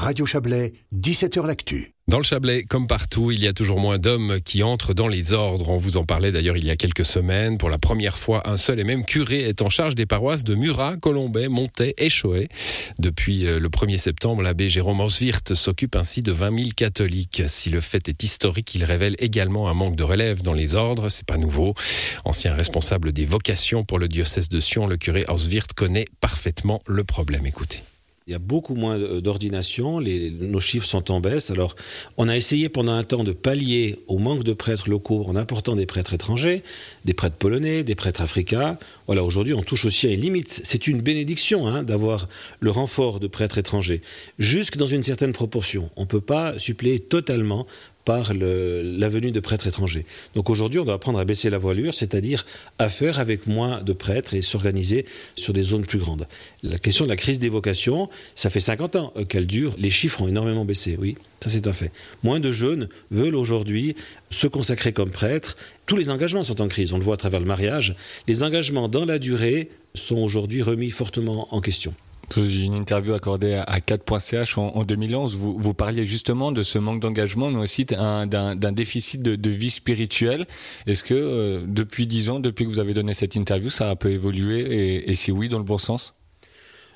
Radio Chablais, 17h L'Actu. Dans le Chablais, comme partout, il y a toujours moins d'hommes qui entrent dans les ordres. On vous en parlait d'ailleurs il y a quelques semaines. Pour la première fois, un seul et même curé est en charge des paroisses de Murat, Colombay, Montet et Choët. Depuis euh, le 1er septembre, l'abbé Jérôme Oswirt s'occupe ainsi de 20 000 catholiques. Si le fait est historique, il révèle également un manque de relève dans les ordres. C'est pas nouveau. Ancien responsable des vocations pour le diocèse de Sion, le curé Oswirt connaît parfaitement le problème. Écoutez. Il y a beaucoup moins d'ordination, nos chiffres sont en baisse. Alors, on a essayé pendant un temps de pallier au manque de prêtres locaux en important des prêtres étrangers, des prêtres polonais, des prêtres africains. Voilà, aujourd'hui, on touche aussi à une limite. C'est une bénédiction hein, d'avoir le renfort de prêtres étrangers, jusque dans une certaine proportion. On ne peut pas suppléer totalement par la venue de prêtres étrangers. Donc aujourd'hui, on doit apprendre à baisser la voilure, c'est-à-dire à faire avec moins de prêtres et s'organiser sur des zones plus grandes. La question de la crise des vocations, ça fait 50 ans qu'elle dure, les chiffres ont énormément baissé, oui, ça c'est un fait. Moins de jeunes veulent aujourd'hui se consacrer comme prêtres. Tous les engagements sont en crise, on le voit à travers le mariage. Les engagements dans la durée sont aujourd'hui remis fortement en question une interview accordée à 4.ch en, 2011. Vous, vous, parliez justement de ce manque d'engagement, mais aussi d'un déficit de, vie spirituelle. Est-ce que euh, depuis 10 ans, depuis que vous avez donné cette interview, ça a un peu évolué et, si oui, dans le bon sens?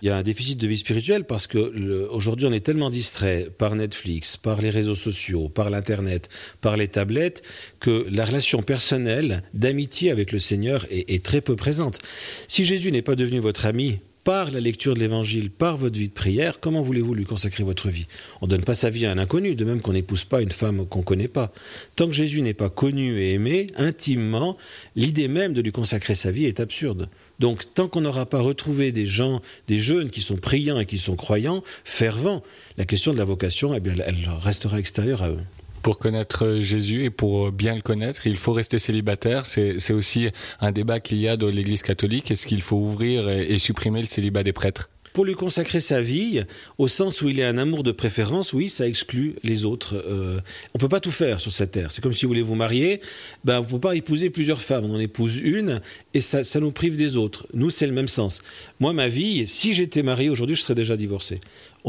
Il y a un déficit de vie spirituelle parce que aujourd'hui on est tellement distrait par Netflix, par les réseaux sociaux, par l'internet, par les tablettes que la relation personnelle d'amitié avec le Seigneur est très peu présente. Si Jésus n'est pas devenu votre ami par la lecture de l'évangile, par votre vie de prière, comment voulez-vous lui consacrer votre vie? On ne donne pas sa vie à un inconnu, de même qu'on n'épouse pas une femme qu'on ne connaît pas. Tant que Jésus n'est pas connu et aimé intimement, l'idée même de lui consacrer sa vie est absurde. Donc tant qu'on n'aura pas retrouvé des gens, des jeunes qui sont priants et qui sont croyants, fervents, la question de la vocation, eh bien, elle restera extérieure à eux pour connaître Jésus et pour bien le connaître, il faut rester célibataire. C'est aussi un débat qu'il y a dans l'Église catholique. Est-ce qu'il faut ouvrir et supprimer le célibat des prêtres? Pour lui consacrer sa vie, au sens où il est un amour de préférence, oui, ça exclut les autres. Euh, on peut pas tout faire sur cette terre. C'est comme si vous voulez vous marier, ben on peut pas épouser plusieurs femmes. On en épouse une et ça, nous prive des autres. Nous, c'est le même sens. Moi, ma vie, si j'étais marié aujourd'hui, je serais déjà divorcé.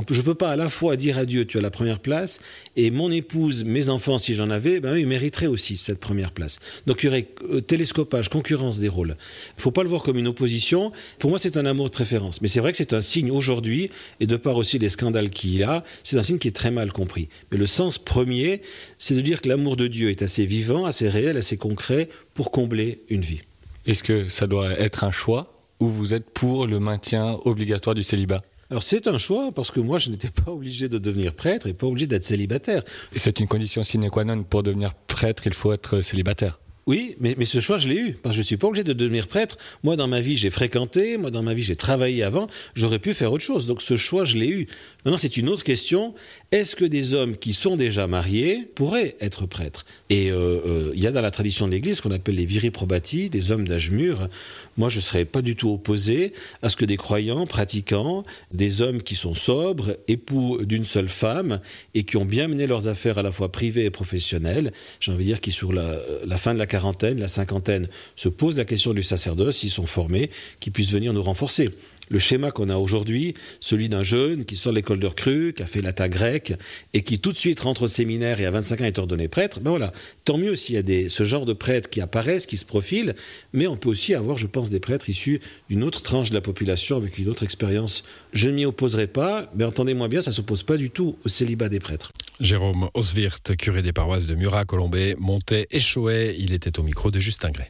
Je peux pas à la fois dire à Dieu, tu as la première place, et mon épouse, mes enfants, si j'en avais, ben ils mériteraient aussi cette première place. Donc il y aurait euh, télescopage, concurrence des rôles. Il faut pas le voir comme une opposition. Pour moi, c'est un amour de préférence. Mais c'est vrai que c'est un signe aujourd'hui, et de par aussi les scandales qu'il y a, c'est un signe qui est très mal compris. Mais le sens premier, c'est de dire que l'amour de Dieu est assez vivant, assez réel, assez concret pour combler une vie. Est-ce que ça doit être un choix ou vous êtes pour le maintien obligatoire du célibat? Alors c'est un choix parce que moi je n'étais pas obligé de devenir prêtre et pas obligé d'être célibataire. Et c'est une condition sine qua non pour devenir prêtre, il faut être célibataire. Oui, mais, ce choix, je l'ai eu, parce que je suis pas obligé de devenir prêtre. Moi, dans ma vie, j'ai fréquenté, moi, dans ma vie, j'ai travaillé avant, j'aurais pu faire autre chose. Donc ce choix, je l'ai eu. Maintenant, c'est une autre question. Est-ce que des hommes qui sont déjà mariés pourraient être prêtres? Et euh, euh, il y a dans la tradition de l'Église ce qu'on appelle les viri probati, des hommes d'âge mûr. Moi, je ne serais pas du tout opposé à ce que des croyants, pratiquants, des hommes qui sont sobres, époux d'une seule femme, et qui ont bien mené leurs affaires à la fois privées et professionnelles, j'ai envie de dire qui, sur la fin de la quarantaine, la cinquantaine, se posent la question du sacerdoce, s'ils sont formés, qui puissent venir nous renforcer le schéma qu'on a aujourd'hui, celui d'un jeune qui sort de l'école de recrue, qui a fait latin grec, et qui tout de suite rentre au séminaire et à 25 ans est ordonné prêtre, ben voilà, tant mieux s'il y a ce genre de prêtres qui apparaissent, qui se profilent, mais on peut aussi avoir, je pense, des prêtres issus d'une autre tranche de la population avec une autre expérience. Je ne m'y opposerai pas, mais entendez-moi bien, ça ne s'oppose pas du tout au célibat des prêtres. Jérôme Oswirt, curé des paroisses de Murat, Colombay, Montet et Choët, il était au micro de Justin Gray.